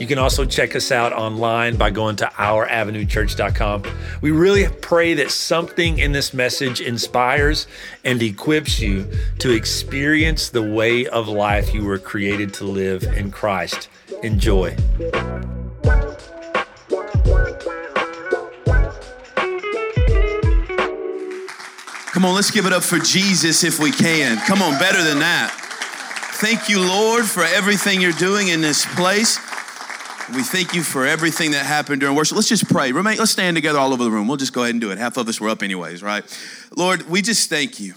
You can also check us out online by going to ouravenuechurch.com. We really pray that something in this message inspires and equips you to experience the way of life you were created to live in Christ. Enjoy. Come on, let's give it up for Jesus if we can. Come on, better than that. Thank you, Lord, for everything you're doing in this place. We thank you for everything that happened during worship. Let's just pray. Let's stand together all over the room. We'll just go ahead and do it. Half of us were up anyways, right? Lord, we just thank you.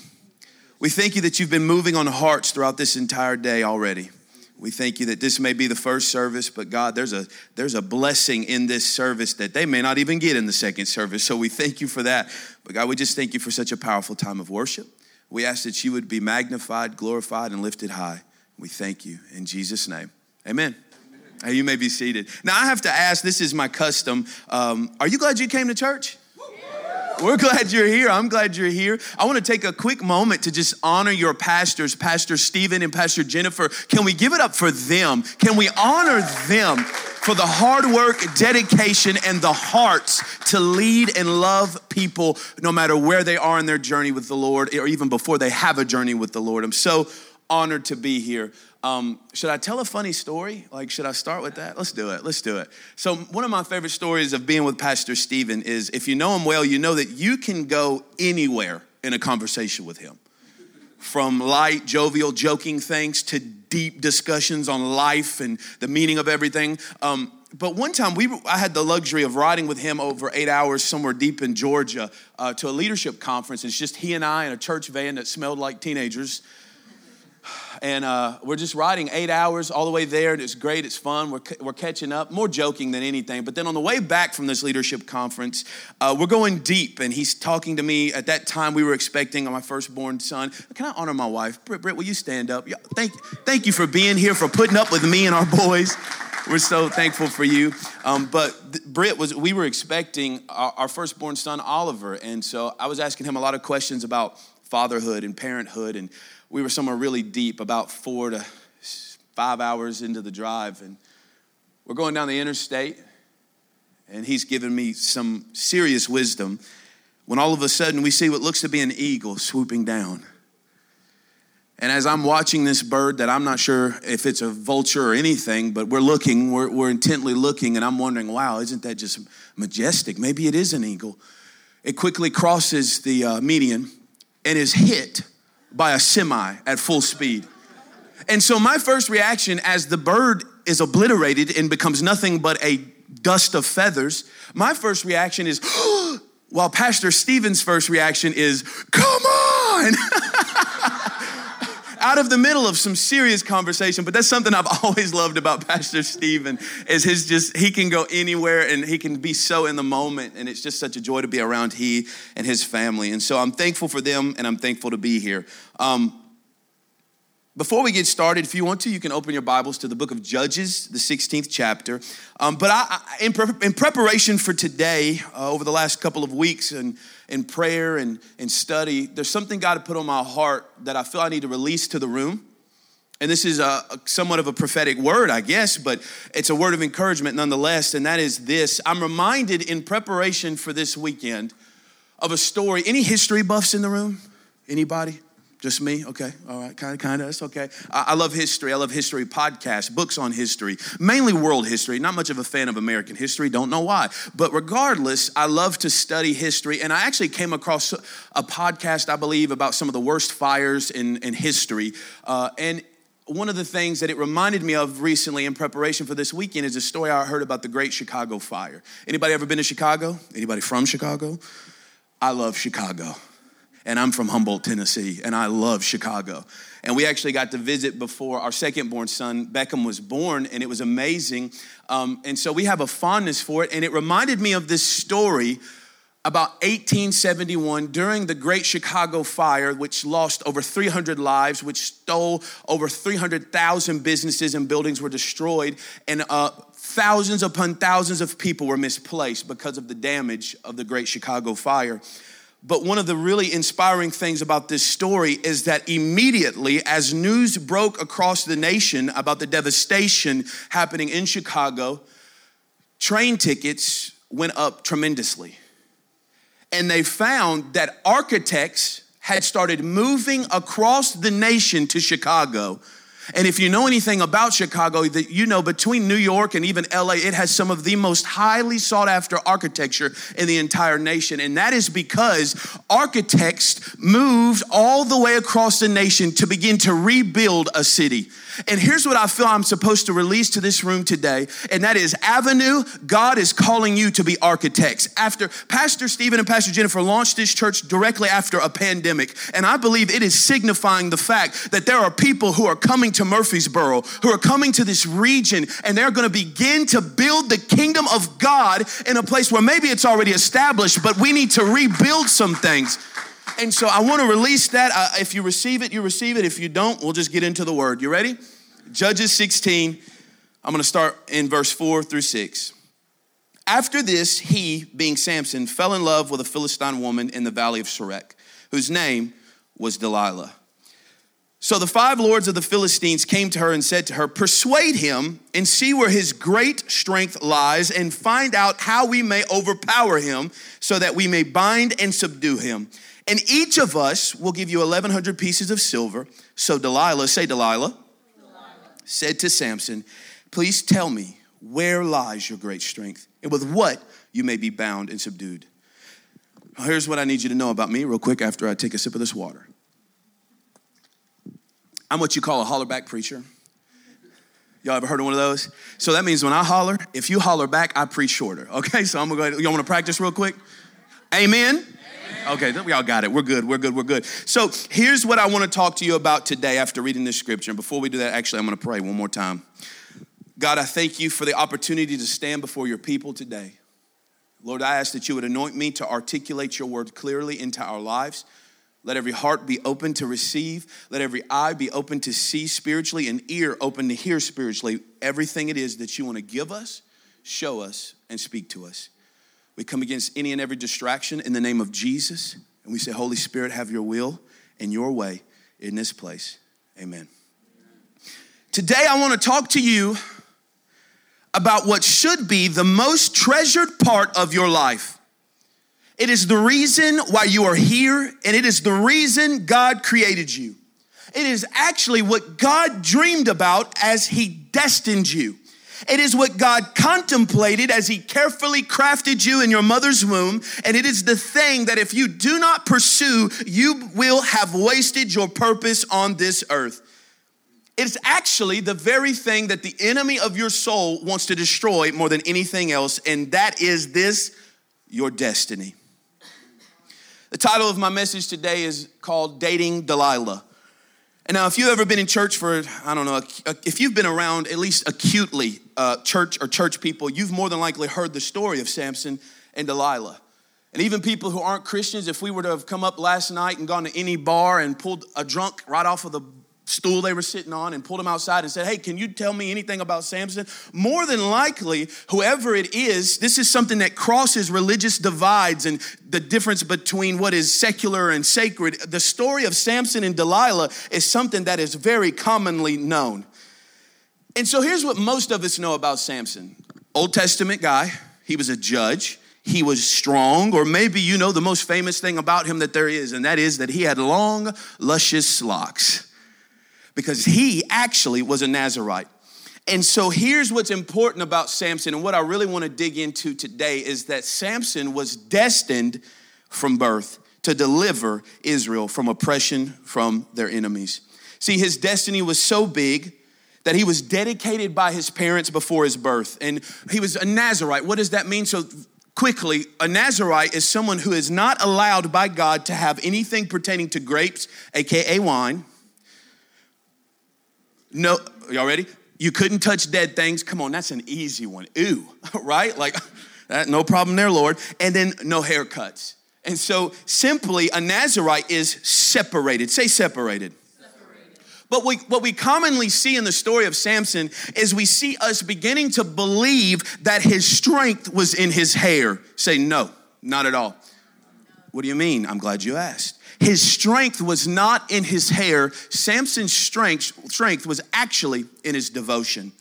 We thank you that you've been moving on hearts throughout this entire day already. We thank you that this may be the first service, but God, there's a there's a blessing in this service that they may not even get in the second service. So we thank you for that. But God, we just thank you for such a powerful time of worship. We ask that you would be magnified, glorified, and lifted high. We thank you in Jesus' name. Amen. You may be seated. Now, I have to ask this is my custom. Um, are you glad you came to church? We're glad you're here. I'm glad you're here. I want to take a quick moment to just honor your pastors, Pastor Stephen and Pastor Jennifer. Can we give it up for them? Can we honor them for the hard work, dedication, and the hearts to lead and love people no matter where they are in their journey with the Lord or even before they have a journey with the Lord? I'm so honored to be here. Um, should I tell a funny story? Like, should I start with that? Let's do it. Let's do it. So, one of my favorite stories of being with Pastor Stephen is if you know him well, you know that you can go anywhere in a conversation with him. From light, jovial, joking things to deep discussions on life and the meaning of everything. Um, but one time we I had the luxury of riding with him over eight hours somewhere deep in Georgia uh, to a leadership conference. It's just he and I in a church van that smelled like teenagers and uh, we're just riding eight hours all the way there. and It's great, it's fun. We're, we're catching up, more joking than anything. But then on the way back from this leadership conference, uh, we're going deep, and he's talking to me. At that time, we were expecting my firstborn son. Can I honor my wife? Britt, Britt will you stand up? Thank, thank you for being here, for putting up with me and our boys. We're so thankful for you. Um, but Britt was, we were expecting our, our firstborn son, Oliver. And so I was asking him a lot of questions about fatherhood and parenthood and we were somewhere really deep, about four to five hours into the drive. And we're going down the interstate, and he's given me some serious wisdom when all of a sudden we see what looks to be an eagle swooping down. And as I'm watching this bird, that I'm not sure if it's a vulture or anything, but we're looking, we're, we're intently looking, and I'm wondering, wow, isn't that just majestic? Maybe it is an eagle. It quickly crosses the uh, median and is hit by a semi at full speed. And so, my first reaction as the bird is obliterated and becomes nothing but a dust of feathers, my first reaction is, while Pastor Stephen's first reaction is, come on! out of the middle of some serious conversation, but that's something I've always loved about Pastor Stephen is his just he can go anywhere and he can be so in the moment and it's just such a joy to be around he and his family. And so I'm thankful for them and I'm thankful to be here. Um, before we get started, if you want to, you can open your Bibles to the book of Judges, the 16th chapter. Um, but I, I, in, pre- in, preparation for today, uh, over the last couple of weeks, and in prayer and, and study, there's something God put on my heart that I feel I need to release to the room. And this is a, a, somewhat of a prophetic word, I guess, but it's a word of encouragement nonetheless. And that is this I'm reminded in preparation for this weekend of a story. Any history buffs in the room? Anybody? Just me? Okay. All right. Kind of, kind of. That's okay. I, I, love history. I love history podcasts, books on history, mainly world history. Not much of a fan of American history. Don't know why. But regardless, I love to study history. And I actually came across a podcast, I believe, about some of the worst fires in, in history. Uh, and one of the things that it reminded me of recently in preparation for this weekend is a story I heard about the Great Chicago Fire. Anybody ever been to Chicago? Anybody from Chicago? I love Chicago and I'm from Humboldt, Tennessee, and I love Chicago. And we actually got to visit before our second born son, Beckham, was born, and it was amazing. Um, and so we have a fondness for it. And it reminded me of this story about 1871 during the Great Chicago Fire, which lost over 300 lives, which stole over 300,000 businesses and buildings were destroyed, and uh, thousands upon thousands of people were misplaced because of the damage of the Great Chicago Fire. But one of the really inspiring things about this story is that immediately, as news broke across the nation about the devastation happening in Chicago, train tickets went up tremendously and they found that architects had started moving across the nation to Chicago. And if you know anything about Chicago, that you know between New York and even LA, it has some of the most highly sought after architecture in the entire nation. And that is because architects moved all the way across the nation to begin to rebuild a city. And here's what I feel I'm supposed to release to this room today, and that is Avenue, God is calling you to be architects. After Pastor Stephen and Pastor Jennifer launched this church directly after a pandemic, and I believe it is signifying the fact that there are people who are coming to Murfreesboro, who are coming to this region, and they're gonna begin to build the kingdom of God in a place where maybe it's already established, but we need to rebuild some things. And so I want to release that. Uh, if you receive it, you receive it. If you don't, we'll just get into the word. You ready? Judges 16. I'm going to start in verse 4 through 6. After this, he, being Samson, fell in love with a Philistine woman in the valley of Sorek, whose name was Delilah. So the five lords of the Philistines came to her and said to her, Persuade him and see where his great strength lies, and find out how we may overpower him, so that we may bind and subdue him. And each of us will give you 1,100 pieces of silver. So Delilah, say Delilah, Delilah, said to Samson, Please tell me where lies your great strength, and with what you may be bound and subdued. Here's what I need you to know about me, real quick, after I take a sip of this water. I'm what you call a hollerback preacher. Y'all ever heard of one of those? So that means when I holler, if you holler back, I preach shorter. Okay, so I'm gonna go ahead. Y'all wanna practice real quick? Amen. Okay, we all got it. We're good. We're good. We're good. So here's what I want to talk to you about today after reading this scripture. And before we do that, actually, I'm to pray one more time. God, I thank you for the opportunity to stand before your people today. Lord, I ask that you would anoint me to articulate your word clearly into our lives. Let every heart be open to receive. Let every eye be open to see spiritually and ear open to hear spiritually everything it is that you want to give us, show us, and speak to us. We come against any and every distraction in the name of Jesus. And we say, Holy Spirit, have your will and your way in this place. Amen. Today, I want to talk to you about what should be the most treasured part of your life. It is the reason why you are here, and it is the reason God created you. It is actually what God dreamed about as He destined you. It is what God contemplated as He carefully crafted you in your mother's womb. And it is the thing that if you do not pursue, you will have wasted your purpose on this earth. It's actually the very thing that the enemy of your soul wants to destroy more than anything else, and that is this your destiny. The title of my message today is called Dating Delilah. And now, if you've ever been in church for, I don't know, if you've been around at least acutely uh, church or church people, you've more than likely heard the story of Samson and Delilah. And even people who aren't Christians, if we were to have come up last night and gone to any bar and pulled a drunk right off of the stool they were sitting on and pulled him outside and said, Hey, can you tell me anything about Samson? More than likely, whoever it is, this is something that crosses religious divides and the difference between what is secular and sacred. The story of Samson and Delilah is something that is very commonly known. And so here's what most of us know about Samson Old Testament guy, he was a judge. He was strong, or maybe you know the most famous thing about him that there is, and that is that he had long, luscious locks because he actually was a Nazarite. And so here's what's important about Samson, and what I really want to dig into today is that Samson was destined from birth to deliver Israel from oppression from their enemies. See, his destiny was so big that he was dedicated by his parents before his birth. And he was a Nazarite. What does that mean? So, quickly, a Nazarite is someone who is not allowed by God to have anything pertaining to grapes, aka wine, no, y'all ready? You couldn't touch dead things. Come on, that's an easy one. Ooh, right? Like, Uh, no problem there, Lord. And then no haircuts. And so simply, a Nazarite is separated. Say separated. But we, what we commonly see in the story of Samson is we see us beginning to believe that his strength was in his hair. Say, no, not at all. What do you mean? I'm glad you asked. His strength was not in his hair. Samson's strength, strength was actually in his devotion.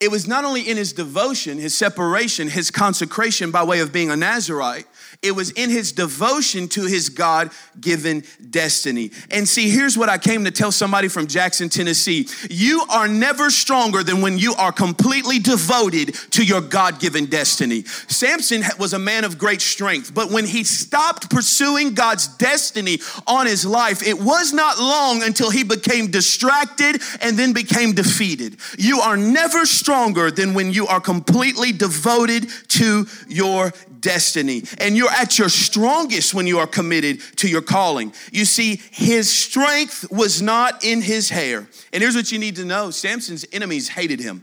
It was not only in his devotion, his separation, his consecration by way of being a Nazarite, it was in his devotion to his God given destiny. And see, here's what I came to tell somebody from Jackson, Tennessee. You are never stronger than when you are completely devoted to your God given destiny. Samson was a man of great strength, but when he stopped pursuing God's destiny on his life, it was not long until he became distracted and then became defeated. You are never stronger than when you are completely devoted to your destiny. And you're at your strongest when you are committed to your calling. You see, his strength was not in his hair. And here's what you need to know Samson's enemies hated him.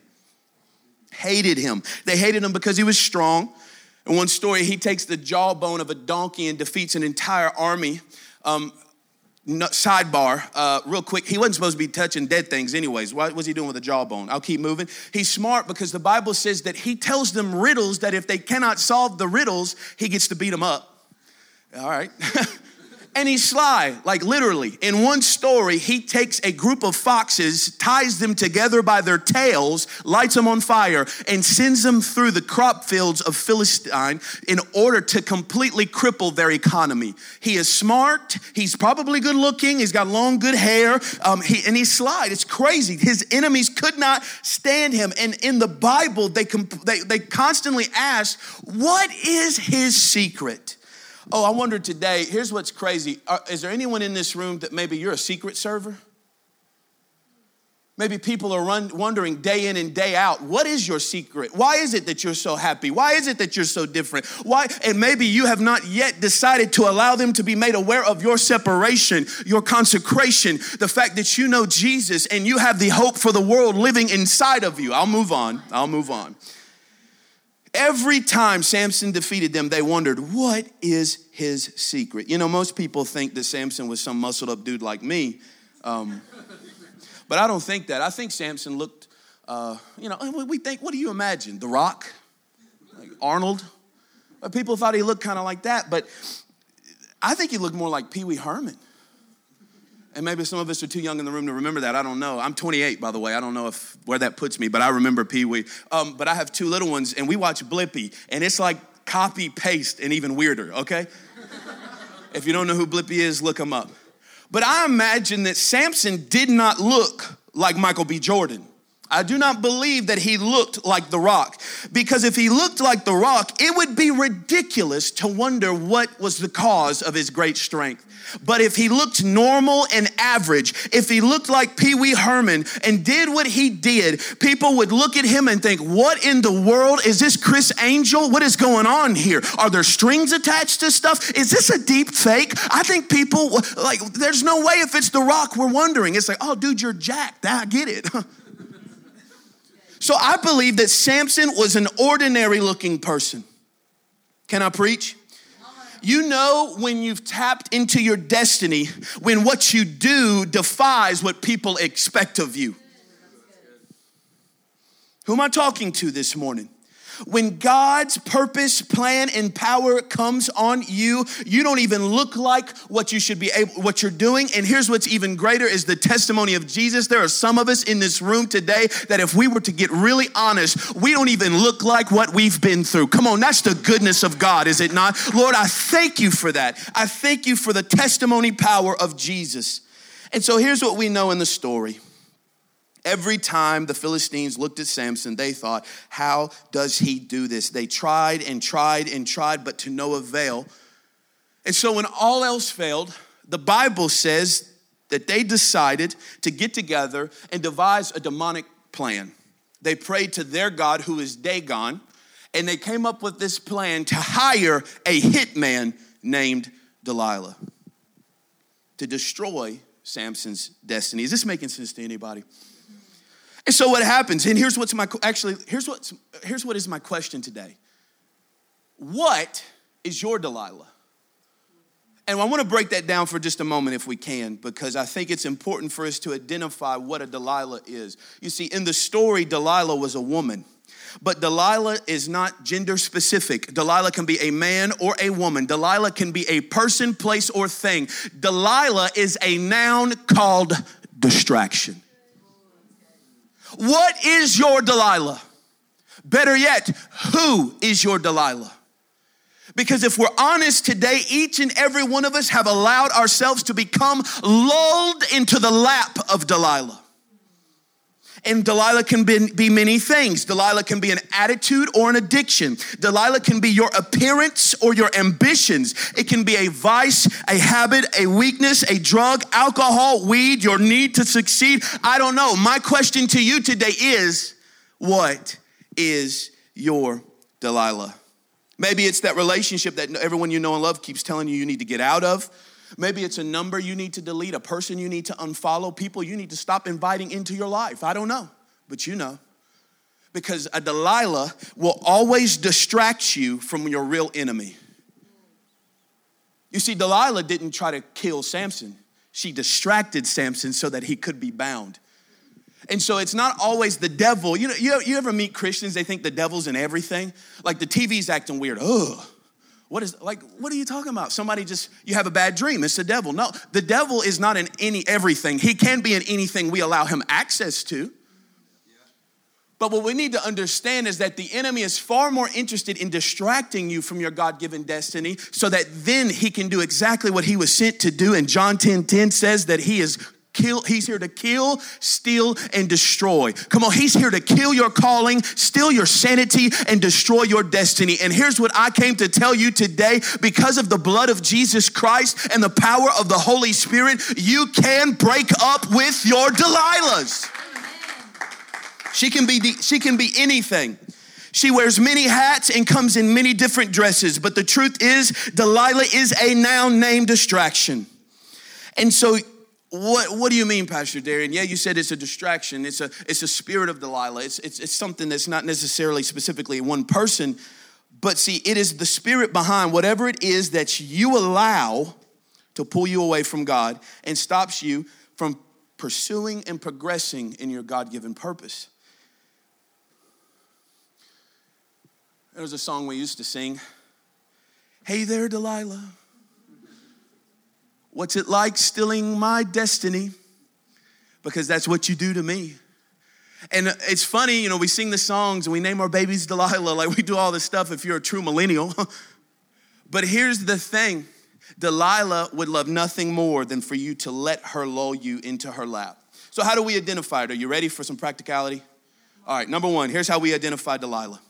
Hated him. They hated him because he was strong. In one story, he takes the jawbone of a donkey and defeats an entire army. Um, no, sidebar, uh, real quick. He wasn't supposed to be touching dead things, anyways. What was he doing with a jawbone? I'll keep moving. He's smart because the Bible says that he tells them riddles that if they cannot solve the riddles, he gets to beat them up. All right. And he's sly, like literally. In one story, he takes a group of foxes, ties them together by their tails, lights them on fire, and sends them through the crop fields of Philistine in order to completely cripple their economy. He is smart. He's probably good looking. He's got long, good hair. Um, he, and he's sly. It's crazy. His enemies could not stand him. And in the Bible, they, comp- they, they constantly ask, What is his secret? Oh, I wonder today, here's what's crazy. Is there anyone in this room that maybe you're a secret server? Maybe people are run, wondering day in and day out, what is your secret? Why is it that you're so happy? Why is it that you're so different? Why? And maybe you have not yet decided to allow them to be made aware of your separation, your consecration, the fact that you know Jesus and you have the hope for the world living inside of you. I'll move on. I'll move on. Every time Samson defeated them, they wondered, what is his secret? You know, most people think that Samson was some muscled up dude like me. Um, but I don't think that. I think Samson looked, uh, you know, we think, what do you imagine? The Rock? Like Arnold? People thought he looked kind of like that, but I think he looked more like Pee Wee Herman. And maybe some of us are too young in the room to remember that. I don't know. I'm 28, by the way. I don't know if where that puts me, but I remember Pee Wee. Um, but I have two little ones, and we watch Blippi, and it's like copy paste and even weirder. Okay. if you don't know who Blippi is, look him up. But I imagine that Samson did not look like Michael B. Jordan. I do not believe that he looked like The Rock. Because if he looked like The Rock, it would be ridiculous to wonder what was the cause of his great strength. But if he looked normal and average, if he looked like Pee Wee Herman and did what he did, people would look at him and think, What in the world? Is this Criss Angel? What is going on here? Are there strings attached to stuff? Is this a deep fake? I think people, like, there's no way if it's The Rock, we're wondering. It's like, Oh, dude, you're jacked. I get it. so I believe that Samson was an ordinary looking person. Can I preach? You know when you've tapped into your destiny, when what you do defies what people expect of you. Who am I talking to this morning? When God's purpose, plan, and power comes on you, you don't even look like what you should be able, what you're doing. And here's what's even greater is the testimony of Jesus. There are some of us in this room today that if we were to get really honest, we don't even look like what we've been through. Come on, that's the goodness of God, is it not? Lord, I thank you for that. I thank you for the testimony power of Jesus. And so here's what we know in the story. Every time the Philistines looked at Samson, they thought, How does he do this? They tried and tried and tried, but to no avail. And so, when all else failed, the Bible says that they decided to get together and devise a demonic plan. They prayed to their God, who is Dagon, and they came up with this plan to hire a hitman named Delilah to destroy Samson's destiny. Is this making sense to anybody? And so what happens, and here's what's my actually, here's what's here's what is my question today. What is your Delilah? And I want to break that down for just a moment if we can, because I think it's important for us to identify what a Delilah is. You see, in the story, Delilah was a woman. But Delilah is not gender specific. Delilah can be a man or a woman. Delilah can be a person, place, or thing. Delilah is a noun called distraction. What is your Delilah? Better yet, who is your Delilah? Because if we're honest today, each and every one of us have allowed ourselves to become lulled into the lap of Delilah. And Delilah can be, be, many things. Delilah can be an attitude or an addiction. Delilah can be your appearance or your ambitions. It can be a vice, a habit, a weakness, a drug, alcohol, weed, your need to succeed. I don't know. My question to you today is what is your Delilah? Maybe it's that relationship that everyone you know and love keeps telling you you need to get out of. Maybe it's a number you need to delete, a person you need to unfollow, people you need to stop inviting into your life. I don't know, but you know. Because a Delilah will always distract you from your real enemy. You see, Delilah didn't try to kill Samson, she distracted Samson so that he could be bound. And so it's not always the devil. You know, you, you ever meet Christians, they think the devil's in everything? Like the TV's acting weird. Ugh. What is like what are you talking about? Somebody just you have a bad dream. It's the devil. No, the devil is not in any everything. He can be in anything we allow him access to. But what we need to understand is that the enemy is far more interested in distracting you from your God given destiny so that then he can do exactly what he was sent to do. And John 10 10 says that he is kill he's here to kill steal and destroy. Come on he's here to kill your calling steal your sanity and destroy your destiny. And here's what i came to tell you today. Because of the blood of jesus christ and the power of the holy spirit you can break up with your delilahs. She can be she can be anything. She wears many hats and comes in many different dresses but the truth is delilah is a noun named distraction. And so what, what do you mean, Pastor Darian? Yeah, you said it's a distraction. It's a, it's a spirit of Delilah. It's, it's, it's something that's not necessarily specifically one person, but see, it is the spirit behind whatever it is that you allow to pull you away from God and stops you from pursuing and progressing in your God given purpose. There was a song we used to sing Hey there, Delilah. What's it like stealing my destiny? Because that's what you do to me. And it's funny, you know, we sing the songs and we name our babies Delilah, like we do all this stuff if you're a true millennial. but here's the thing Delilah would love nothing more than for you to let her lull you into her lap. So, how do we identify it? Are you ready for some practicality? All right, number one, here's how we identify Delilah.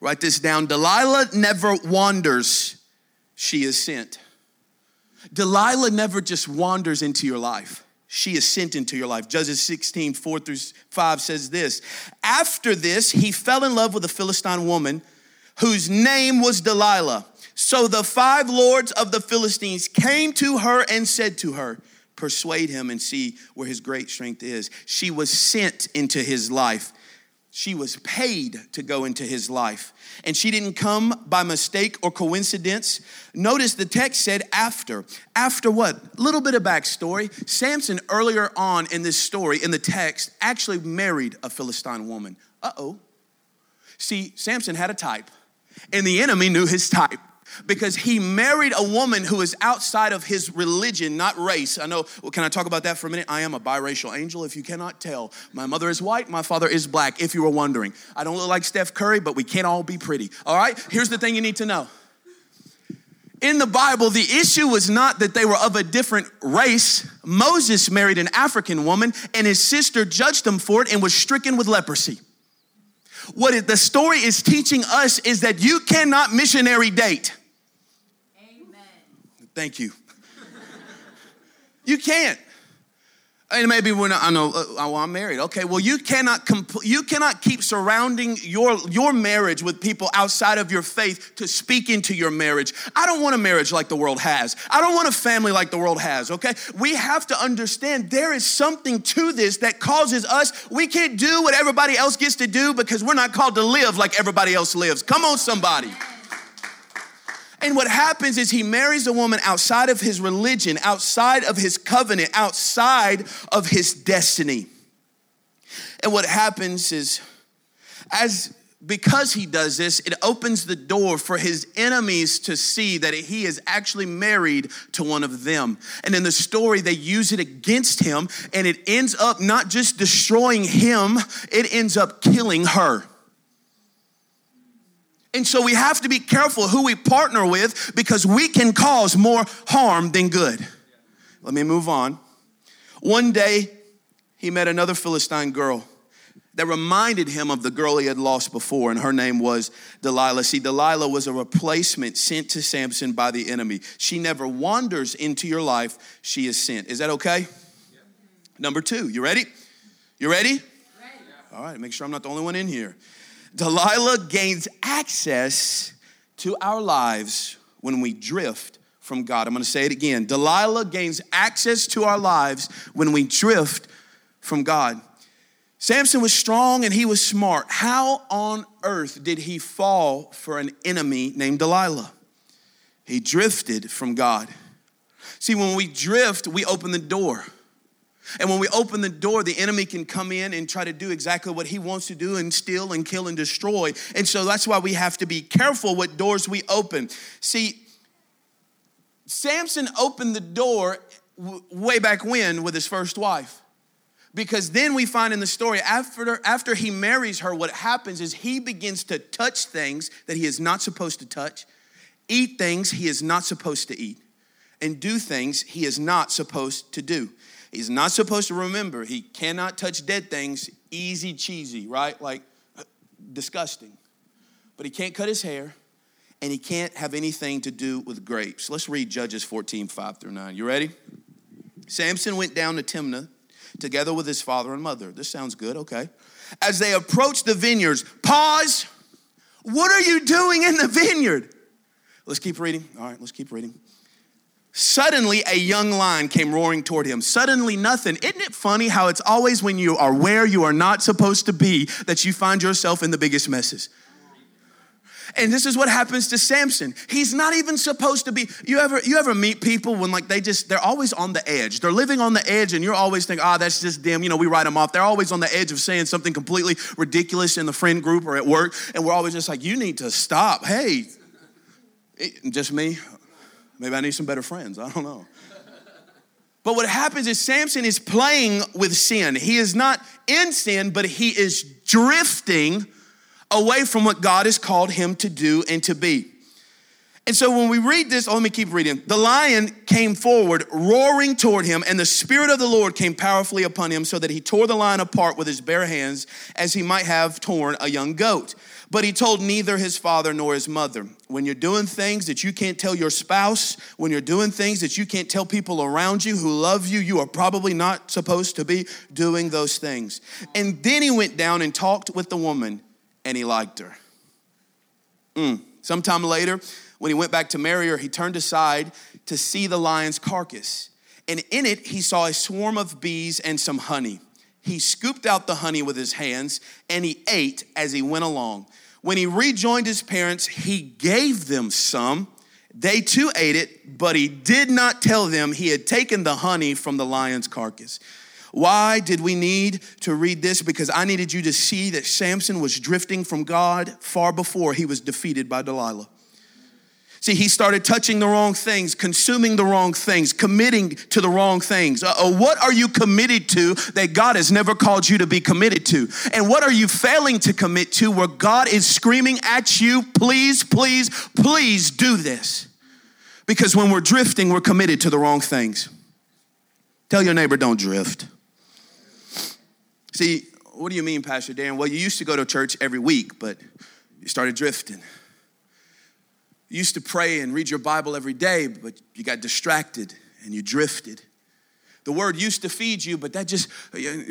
Write this down Delilah never wanders, she is sent. Delilah never just wanders into your life. She is sent into your life. Judges 16, 4 through 5 says this. After this, he fell in love with a Philistine woman whose name was Delilah. So the five lords of the Philistines came to her and said to her, Persuade him and see where his great strength is. She was sent into his life. She was paid to go into his life and she didn't come by mistake or coincidence. Notice the text said after. After what? Little bit of backstory. Samson, earlier on in this story, in the text, actually married a Philistine woman. Uh oh. See, Samson had a type, and the enemy knew his type because he married a woman who is outside of his religion, not race. I know, well, can I talk about that for a minute? I am a biracial angel, if you cannot tell. My mother is white, my father is black, if you were wondering. I don't look like Steph Curry, but we can't all be pretty. All right? Here's the thing you need to know. In the Bible, the issue was not that they were of a different race. Moses married an African woman, and his sister judged him for it and was stricken with leprosy. What it, the story is teaching us is that you cannot missionary date. Amen. Thank you. you can't. And maybe we're not, I know, uh, well, I'm married. Okay, well, you cannot, compl- you cannot keep surrounding your, your marriage with people outside of your faith to speak into your marriage. I don't want a marriage like the world has. I don't want a family like the world has, okay? We have to understand there is something to this that causes us, we can't do what everybody else gets to do because we're not called to live like everybody else lives. Come on, somebody. And what happens is he marries a woman outside of his religion, outside of his covenant, outside of his destiny. And what happens is, as because he does this, it opens the door for his enemies to see that he is actually married to one of them. And in the story, they use it against him, and it ends up not just destroying him, it ends up killing her. And so we have to be careful who we partner with because we can cause more harm than good. Let me move on. One day, he met another Philistine girl that reminded him of the girl he had lost before, and her name was Delilah. See, Delilah was a replacement sent to Samson by the enemy. She never wanders into your life, she is sent. Is that okay? Number two, you ready? You ready? All right, make sure I'm not the only one in here. Delilah gains access to our lives when we drift from God. I'm gonna say it again. Delilah gains access to our lives when we drift from God. Samson was strong and he was smart. How on earth did he fall for an enemy named Delilah? He drifted from God. See, when we drift, we open the door. And when we open the door, the enemy can come in and try to do exactly what he wants to do and steal and kill and destroy. And so that's why we have to be careful what doors we open. See, Samson opened the door way back when with his first wife. Because then we find in the story, after, after he marries her, what happens is he begins to touch things that he is not supposed to touch, eat things he is not supposed to eat, and do things he is not supposed to do. He's not supposed to remember. He cannot touch dead things, easy cheesy, right? Like disgusting. But he can't cut his hair and he can't have anything to do with grapes. Let's read Judges 14, 5 through 9. You ready? Samson went down to Timnah together with his father and mother. This sounds good, okay. As they approached the vineyards, pause. What are you doing in the vineyard? Let's keep reading. All right, let's keep reading. Suddenly, a young lion came roaring toward him. Suddenly, nothing. Isn't it funny how it's always when you are where you are not supposed to be that you find yourself in the biggest messes? And this is what happens to Samson. He's not even supposed to be. You ever you ever meet people when like they just they're always on the edge. They're living on the edge, and you're always thinking, ah, oh, that's just them. You know, we write them off. They're always on the edge of saying something completely ridiculous in the friend group or at work, and we're always just like, you need to stop. Hey, it, just me. Maybe I need some better friends. I don't know. But what happens is Samson is playing with sin. He is not in sin, but he is drifting away from what God has called him to do and to be. And so when we read this, oh, let me keep reading. The lion came forward, roaring toward him, and the Spirit of the Lord came powerfully upon him, so that he tore the lion apart with his bare hands, as he might have torn a young goat. But he told neither his father nor his mother. When you're doing things that you can't tell your spouse, when you're doing things that you can't tell people around you who love you, you are probably not supposed to be doing those things. And then he went down and talked with the woman, and he liked her. Mm. Sometime later, when he went back to marry her, he turned aside to see the lion's carcass. And in it, he saw a swarm of bees and some honey. He scooped out the honey with his hands and he ate as he went along. When he rejoined his parents, he gave them some. They too ate it, but he did not tell them he had taken the honey from the lion's carcass. Why did we need to read this? Because I needed you to see that Samson was drifting from God far before he was defeated by Delilah. See, he started touching the wrong things, consuming the wrong things, committing to the wrong things. Uh, what are you committed to that God has never called you to be committed to? And what are you failing to commit to where God is screaming at you, please, please, please do this? Because when we're drifting, we're committed to the wrong things. Tell your neighbor, don't drift. See, what do you mean, Pastor Dan? Well, you used to go to church every week, but you started drifting. You used to pray and read your Bible every day, but you got distracted and you drifted. The word used to feed you, but that just,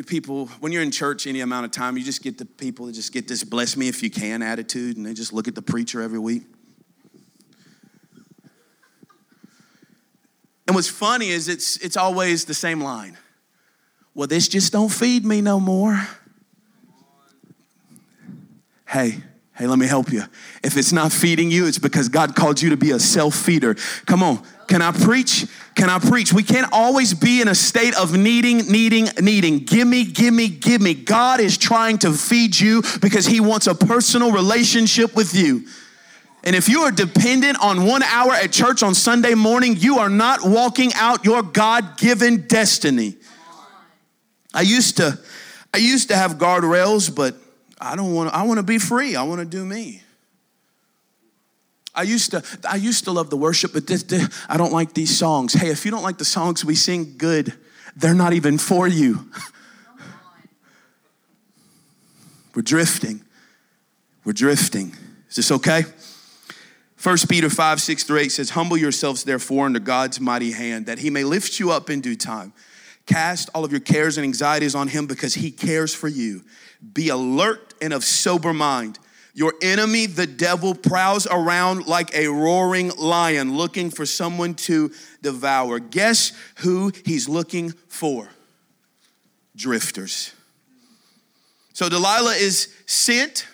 people, when you're in church any amount of time, you just get the people that just get this bless me if you can attitude, and they just look at the preacher every week. And what's funny is it's, it's always the same line. Well, this just don't feed me no more. Hey, hey, let me help you. If it's not feeding you, it's because God called you to be a self feeder. Come on, can I preach? Can I preach? We can't always be in a state of needing, needing, needing. Gimme, gimme, gimme. God is trying to feed you because He wants a personal relationship with you. And if you are dependent on one hour at church on Sunday morning, you are not walking out your God given destiny. I used to, I used to have guardrails, but I don't want. to, I want to be free. I want to do me. I used to, I used to love the worship, but this, this, I don't like these songs. Hey, if you don't like the songs we sing, good. They're not even for you. We're drifting. We're drifting. Is this okay? 1 Peter 5, 6 through 8 says, Humble yourselves, therefore, under God's mighty hand, that he may lift you up in due time. Cast all of your cares and anxieties on him because he cares for you. Be alert and of sober mind. Your enemy, the devil, prowls around like a roaring lion looking for someone to devour. Guess who he's looking for? Drifters. So Delilah is sent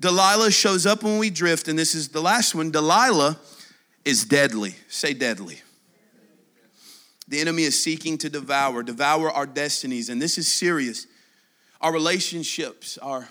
Delilah shows up when we drift, and this is the last one. Delilah is deadly. Say deadly. The enemy is seeking to devour, devour our destinies, and this is serious. Our relationships, our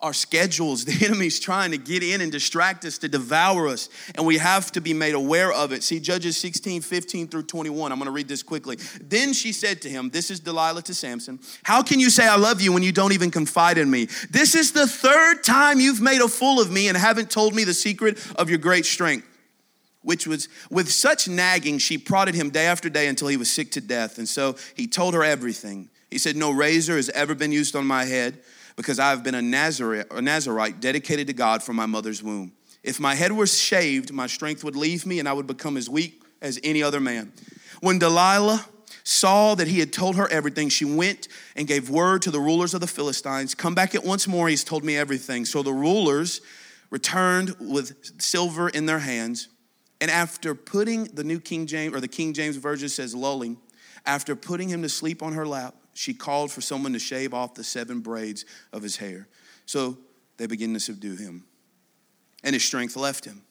our schedules. The enemy's trying to get in and distract us, to devour us, and we have to be made aware of it. See, Judges 16, 15 through 21. I'm gonna read this quickly. Then she said to him, This is Delilah to Samson, How can you say I love you when you don't even confide in me? This is the third time you've made a fool of me and haven't told me the secret of your great strength which was with such nagging, she prodded him day after day until he was sick to death. And so he told her everything. He said, No razor has ever been used on my head because I have been a Nazarite, a Nazarite dedicated to God from my mother's womb. If my head were shaved, my strength would leave me and I would become as weak as any other man. When Delilah saw that he had told her everything, she went and gave word to the rulers of the Philistines Come back at once more, he's told me everything. So the rulers returned with silver in their hands. And after putting the New King James, or the King James Version says lulling, after putting him to sleep on her lap, she called for someone to shave off the seven braids of his hair. So they begin to subdue him. And his strength left him.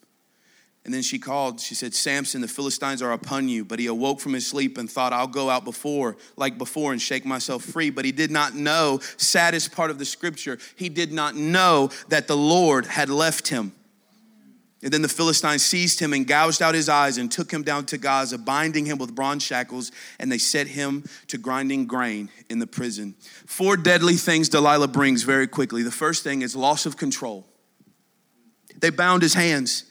And then she called, she said, Samson, the Philistines are upon you. But he awoke from his sleep and thought, I'll go out before, like before, and shake myself free. But he did not know, saddest part of the scripture, he did not know that the Lord had left him. And then the Philistines seized him and gouged out his eyes and took him down to Gaza, binding him with bronze shackles, and they set him to grinding grain in the prison. Four deadly things Delilah brings very quickly. The first thing is loss of control. They bound his hands.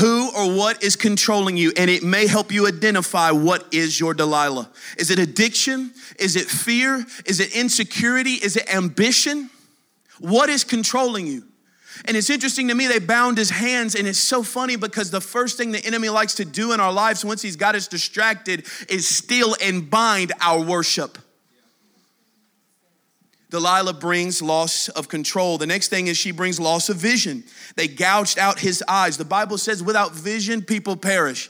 Who or what is controlling you? And it may help you identify what is your Delilah. Is it addiction? Is it fear? Is it insecurity? Is it ambition? What is controlling you? And it's interesting to me, they bound his hands, and it's so funny because the first thing the enemy likes to do in our lives once he's got us distracted is steal and bind our worship. Delilah brings loss of control. The next thing is she brings loss of vision. They gouged out his eyes. The Bible says, without vision, people perish.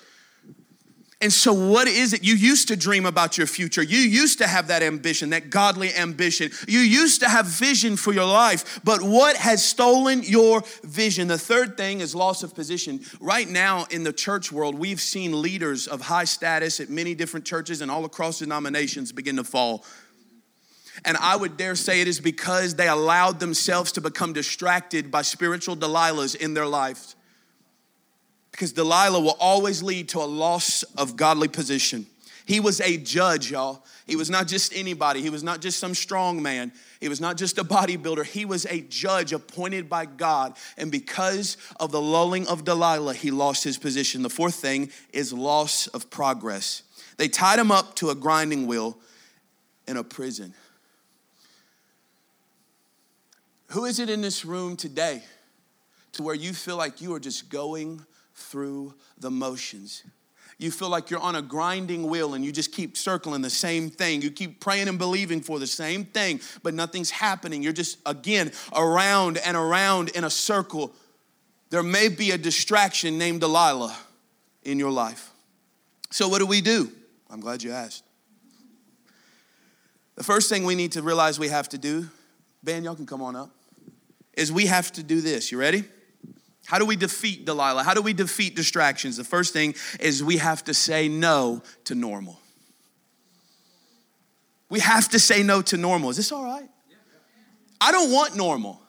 And so, what is it? You used to dream about your future. You used to have that ambition, that godly ambition. You used to have vision for your life. But what has stolen your vision? The third thing is loss of position. Right now in the church world, we've seen leaders of high status at many different churches and all across denominations begin to fall. And I would dare say it is because they allowed themselves to become distracted by spiritual Delilahs in their lives. Because Delilah will always lead to a loss of godly position. He was a judge, y'all. He was not just anybody. He was not just some strong man. He was not just a bodybuilder. He was a judge appointed by God. And because of the lulling of Delilah, he lost his position. The fourth thing is loss of progress. They tied him up to a grinding wheel in a prison. Who is it in this room today to where you feel like you are just going through the motions. You feel like you're on a grinding wheel and you just keep circling the same thing. You keep praying and believing for the same thing, but nothing's happening. You're just, again, around and around in a circle. There may be a distraction named Delilah in your life. So, what do we do? I'm glad you asked. The first thing we need to realize we have to do, Ben, y'all can come on up, is we have to do this. You ready? How do we defeat Delilah? How do we defeat distractions? The first thing is we have to say no to normal. We have to say no to normal. Is this all right? I don't want normal.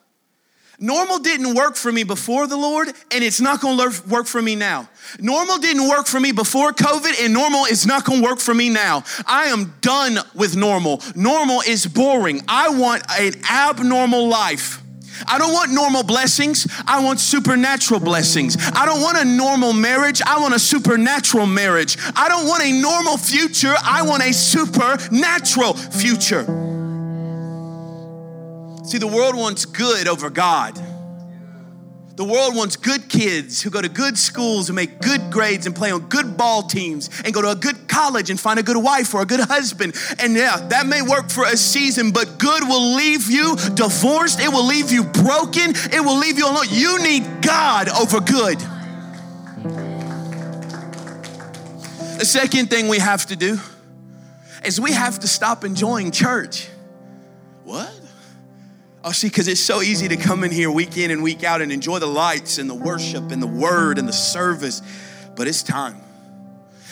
Normal didn't work for me before the Lord, and it's not gonna work for me now. Normal didn't work for me before COVID, and normal is not gonna work for me now. I am done with normal. Normal is boring. I want an abnormal life. I don't want normal blessings. I want supernatural blessings. I don't want a normal marriage. I want a supernatural marriage. I don't want a normal future. I want a supernatural future. See, the world wants good over God. The world wants good kids who go to good schools and make good grades and play on good ball teams and go to a good college and find a good wife or a good husband. And yeah, that may work for a season, but good will leave you divorced. It will leave you broken. It will leave you alone. You need God over good. The second thing we have to do is we have to stop enjoying church. What? Oh, see, because it's so easy to come in here week in and week out and enjoy the lights and the worship and the word and the service, but it's time.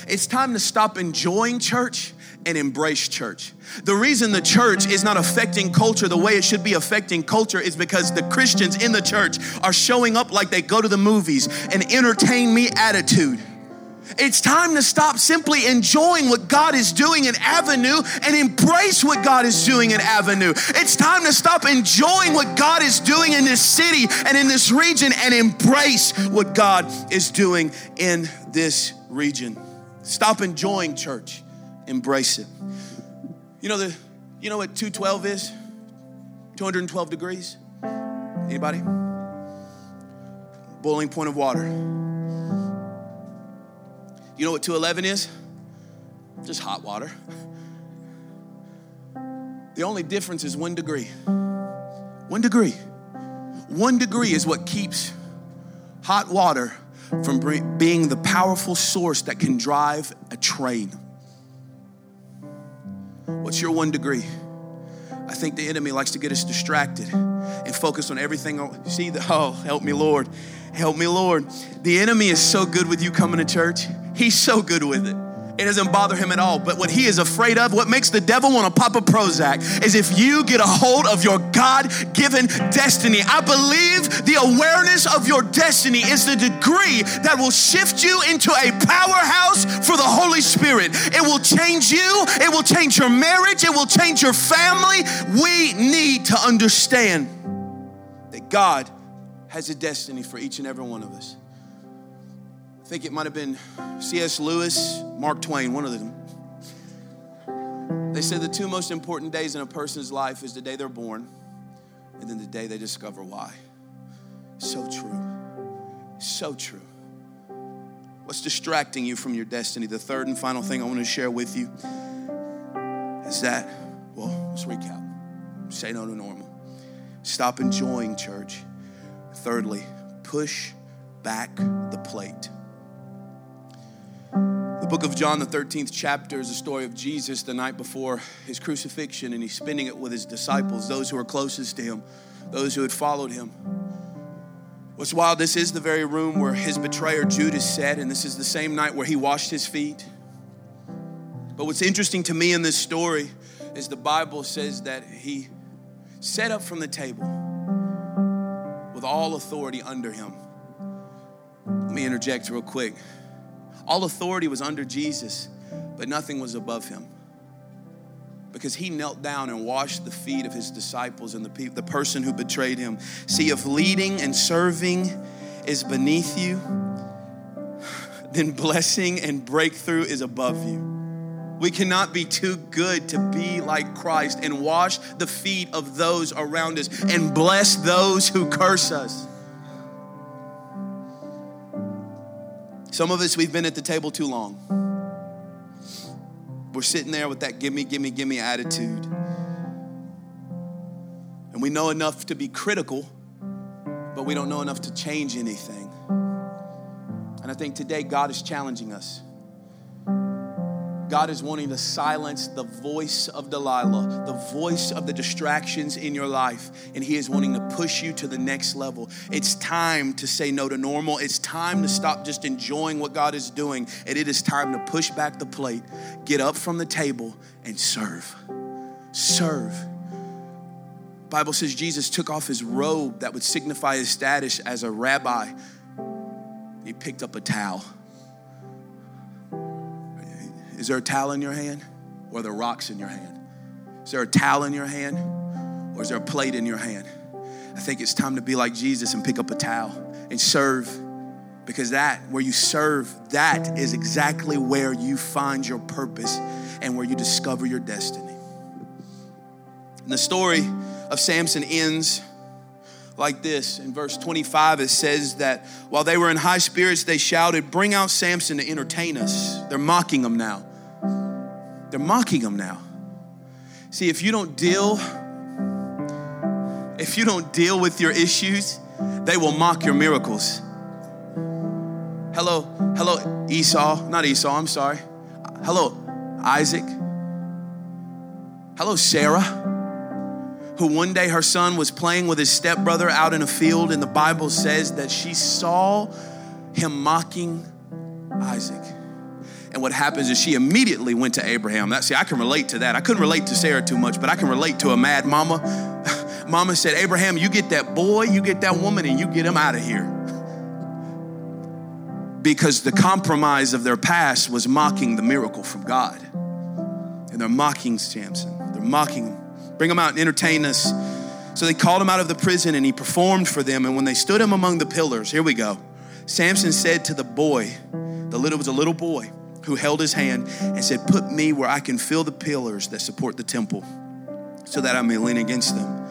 It's time to stop enjoying church and embrace church. The reason the church is not affecting culture the way it should be affecting culture is because the Christians in the church are showing up like they go to the movies, an entertain me attitude. It's time to stop simply enjoying what God is doing in Avenue and embrace what God is doing in Avenue. It's time to stop enjoying what God is doing in this city and in this region and embrace what God is doing in this region. Stop enjoying church, embrace it. You know the you know what 212 is? 212 degrees? Anybody? Boiling point of water. You know what 211 is? Just hot water. The only difference is one degree. One degree. One degree is what keeps hot water from being the powerful source that can drive a train. What's your one degree? I think the enemy likes to get us distracted and focus on everything. See the oh, help me, Lord. Help me, Lord. The enemy is so good with you coming to church. He's so good with it. It doesn't bother him at all. But what he is afraid of, what makes the devil want to pop a Prozac, is if you get a hold of your God given destiny. I believe the awareness of your destiny is the degree that will shift you into a powerhouse for the Holy Spirit. It will change you, it will change your marriage, it will change your family. We need to understand that God has a destiny for each and every one of us. I think it might have been C.S. Lewis, Mark Twain, one of them. They said the two most important days in a person's life is the day they're born and then the day they discover why. So true. So true. What's distracting you from your destiny? The third and final thing I want to share with you is that, well, let's recap. Say no to normal. Stop enjoying church. Thirdly, push back the plate. The book of John, the 13th chapter, is the story of Jesus the night before his crucifixion, and he's spending it with his disciples, those who are closest to him, those who had followed him. What's wild, this is the very room where his betrayer Judas sat, and this is the same night where he washed his feet. But what's interesting to me in this story is the Bible says that he set up from the table all authority under him. Let me interject real quick. All authority was under Jesus, but nothing was above him. Because he knelt down and washed the feet of his disciples and the, pe- the person who betrayed him. See, if leading and serving is beneath you, then blessing and breakthrough is above you. We cannot be too good to be like Christ and wash the feet of those around us and bless those who curse us. Some of us, we've been at the table too long. We're sitting there with that gimme, gimme, gimme attitude. And we know enough to be critical, but we don't know enough to change anything. And I think today God is challenging us. God is wanting to silence the voice of Delilah, the voice of the distractions in your life, and He is wanting to push you to the next level. It's time to say no to normal. It's time to stop just enjoying what God is doing, and it is time to push back the plate, get up from the table, and serve. Serve. Bible says Jesus took off his robe that would signify his status as a rabbi. He picked up a towel is there a towel in your hand? Or are there rocks in your hand? Is there a towel in your hand? Or is there a plate in your hand? I think it's time to be like Jesus and pick up a towel and serve. Because that, where you serve, that is exactly where you find your purpose and where you discover your destiny. And the story of Samson ends like this. In verse 25, it says that while they were in high spirits, they shouted, Bring out Samson to entertain us. They're mocking him now. They're mocking him now. See, if you don't deal, if you don't deal with your issues, they will mock your miracles. Hello, hello, Esau, not Esau, I'm sorry. Hello, Isaac. Hello, Sarah who one day her son was playing with his stepbrother out in a field, and the Bible says that she saw him mocking Isaac. And what happens is she immediately went to Abraham. That see, I can relate to that. I couldn't relate to Sarah too much, but I can relate to a mad mama. mama said, Abraham, you get that boy, you get that woman, and you get him out of here. Because the compromise of their past was mocking the miracle from God. And they're mocking Samson. They're mocking him. Bring him out and entertain us. So they called him out of the prison and he performed for them. And when they stood him among the pillars, here we go. Samson said to the boy, the little was a little boy who held his hand and said, Put me where I can feel the pillars that support the temple so that I may lean against them.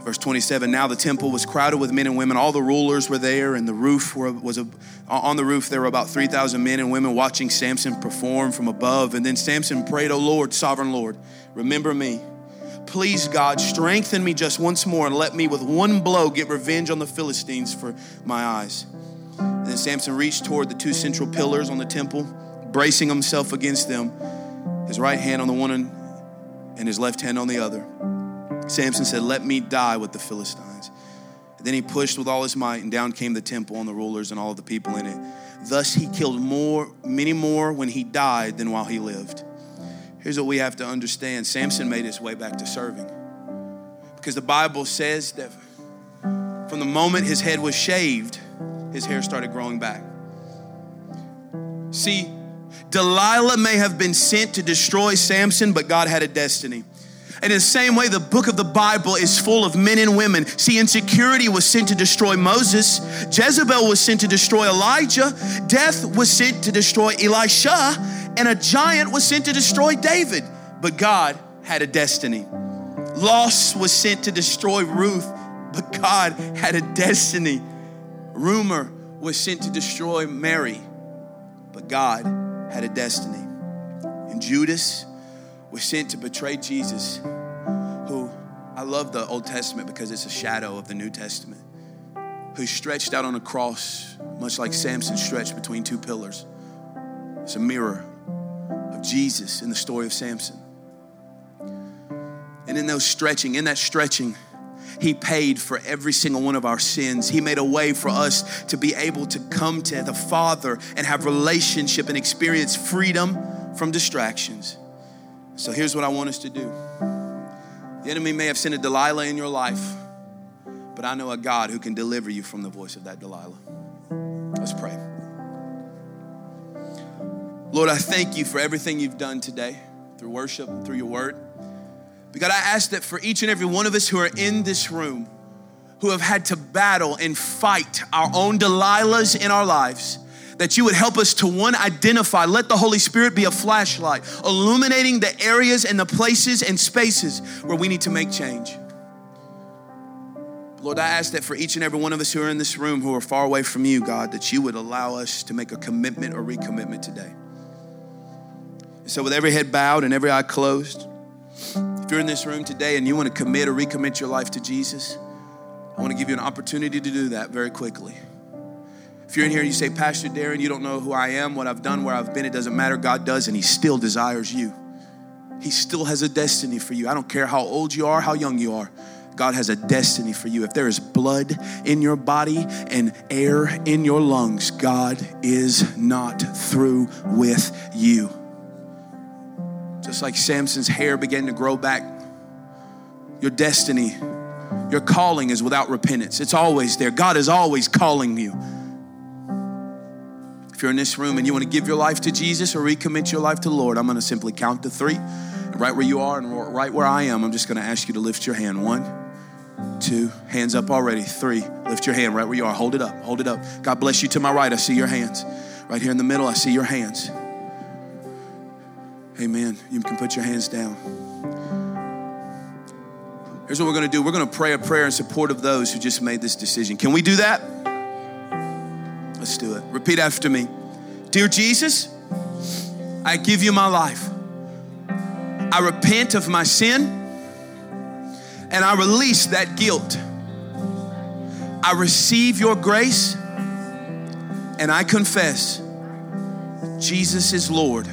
Verse 27 Now the temple was crowded with men and women. All the rulers were there, and the roof were, was a, on the roof. There were about 3,000 men and women watching Samson perform from above. And then Samson prayed, O Lord, sovereign Lord, remember me Please, God, strengthen me just once more and let me with one blow get revenge on the Philistines for my eyes. And then Samson reached toward the two central pillars on the temple, bracing himself against them, his right hand on the one and his left hand on the other. Samson said, Let me die with the Philistines. And then he pushed with all his might, and down came the temple and the rulers and all the people in it. Thus he killed more, many more when he died than while he lived. Here's what we have to understand Samson made his way back to serving. Because the Bible says that from the moment his head was shaved, his hair started growing back. See, Delilah may have been sent to destroy Samson, but God had a destiny. And in the same way, the book of the Bible is full of men and women. See, insecurity was sent to destroy Moses, Jezebel was sent to destroy Elijah, death was sent to destroy Elisha, and a giant was sent to destroy David. But God had a destiny. Loss was sent to destroy Ruth, but God had a destiny. Rumor was sent to destroy Mary, but God had a destiny. And Judas was sent to betray Jesus, who I love the Old Testament because it's a shadow of the New Testament, who stretched out on a cross, much like Samson stretched between two pillars. It's a mirror Jesus in the story of Samson. And in those stretching, in that stretching, he paid for every single one of our sins. He made a way for us to be able to come to the Father and have relationship and experience freedom from distractions. So here's what I want us to do. The enemy may have sent a Delilah in your life, but I know a God who can deliver you from the voice of that Delilah. Let's pray. Lord, I thank you for everything you've done today through worship, through your word. But God, I ask that for each and every one of us who are in this room, who have had to battle and fight our own Delilahs in our lives, that you would help us to one, identify, let the Holy Spirit be a flashlight, illuminating the areas and the places and spaces where we need to make change. Lord, I ask that for each and every one of us who are in this room who are far away from you, God, that you would allow us to make a commitment or recommitment today. So, with every head bowed and every eye closed, if you're in this room today and you want to commit or recommit your life to Jesus, I want to give you an opportunity to do that very quickly. If you're in here and you say, Pastor Darian, you don't know who I am, what I've done, where I've been, it doesn't matter. God does, and He still desires you. He still has a destiny for you. I don't care how old you are, how young you are. God has a destiny for you. If there is blood in your body and air in your lungs, God is not through with you. Just like Samson's hair began to grow back, your destiny, your calling is without repentance. It's always there. God is always calling you. If you're in this room and you want to give your life to Jesus or recommit your life to the Lord, I'm going to simply count to three. Right where you are and right where I am, I'm just going to ask you to lift your hand. One, two, hands up already. Three, lift your hand right where you are. Hold it up, hold it up. God bless you to my right. I see your hands. Right here in the middle, I see your hands. Amen. You can put your hands down. Here's what we're going to do we're going to pray a prayer in support of those who just made this decision. Can we do that? Let's do it. Repeat after me Dear Jesus, I give you my life. I repent of my sin and I release that guilt. I receive your grace and I confess Jesus is Lord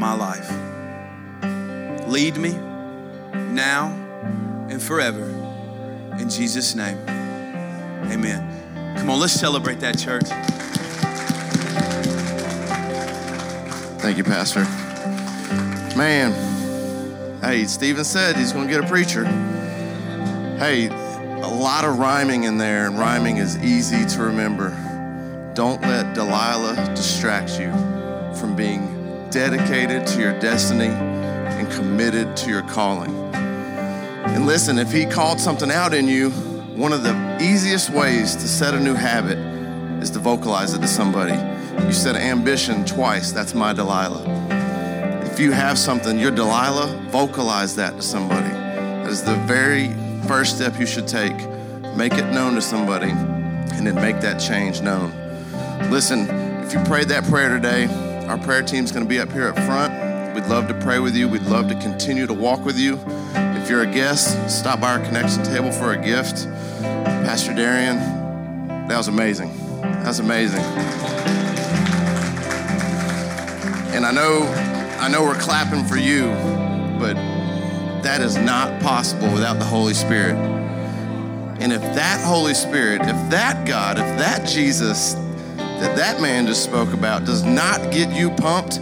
my life. Lead me now and forever. In Jesus' name, amen. Come on, let's celebrate that, church. Thank you, Pastor. Man. Hey, Stephen said he's going to get a preacher. Hey, a lot of rhyming in there, and rhyming is easy to remember. Don't let Delilah distract you from being dedicated to your destiny and committed to your calling. And listen, if he called something out in you, one of the easiest ways to set a new habit is to vocalize it to somebody. You said ambition twice, that's my Delilah If you have something, you're Delilah, vocalize that to somebody. That is the very first step you should take. Make it known to somebody and then make that change known. Listen, if you prayed that prayer today, our prayer team's gonna be up here up front. We'd love to pray with you. We'd love to continue to walk with you. If you're a guest, stop by our connection table for a gift. Pastor Darian, that was amazing. That was amazing. And I know I know we're clapping for you, but that is not possible without the Holy Spirit. And if that Holy Spirit, if that God, if that Jesus that that man just spoke about does not get you pumped,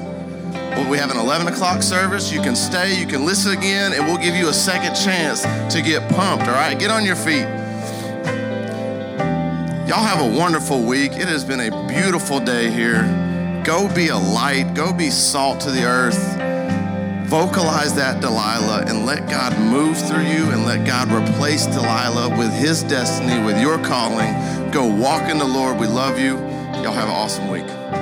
well, we have an 11 o'clock service. You can stay, you can listen again, and we'll give you a second chance to get pumped, all right? Get on your feet. Y'all have a wonderful week. It has been a beautiful day here. Go be a light, go be salt to the earth. Vocalize that, Delilah, and let God move through you and let God replace Delilah with his destiny, with your calling. Go walk in the Lord. We love you. Y'all have an awesome week.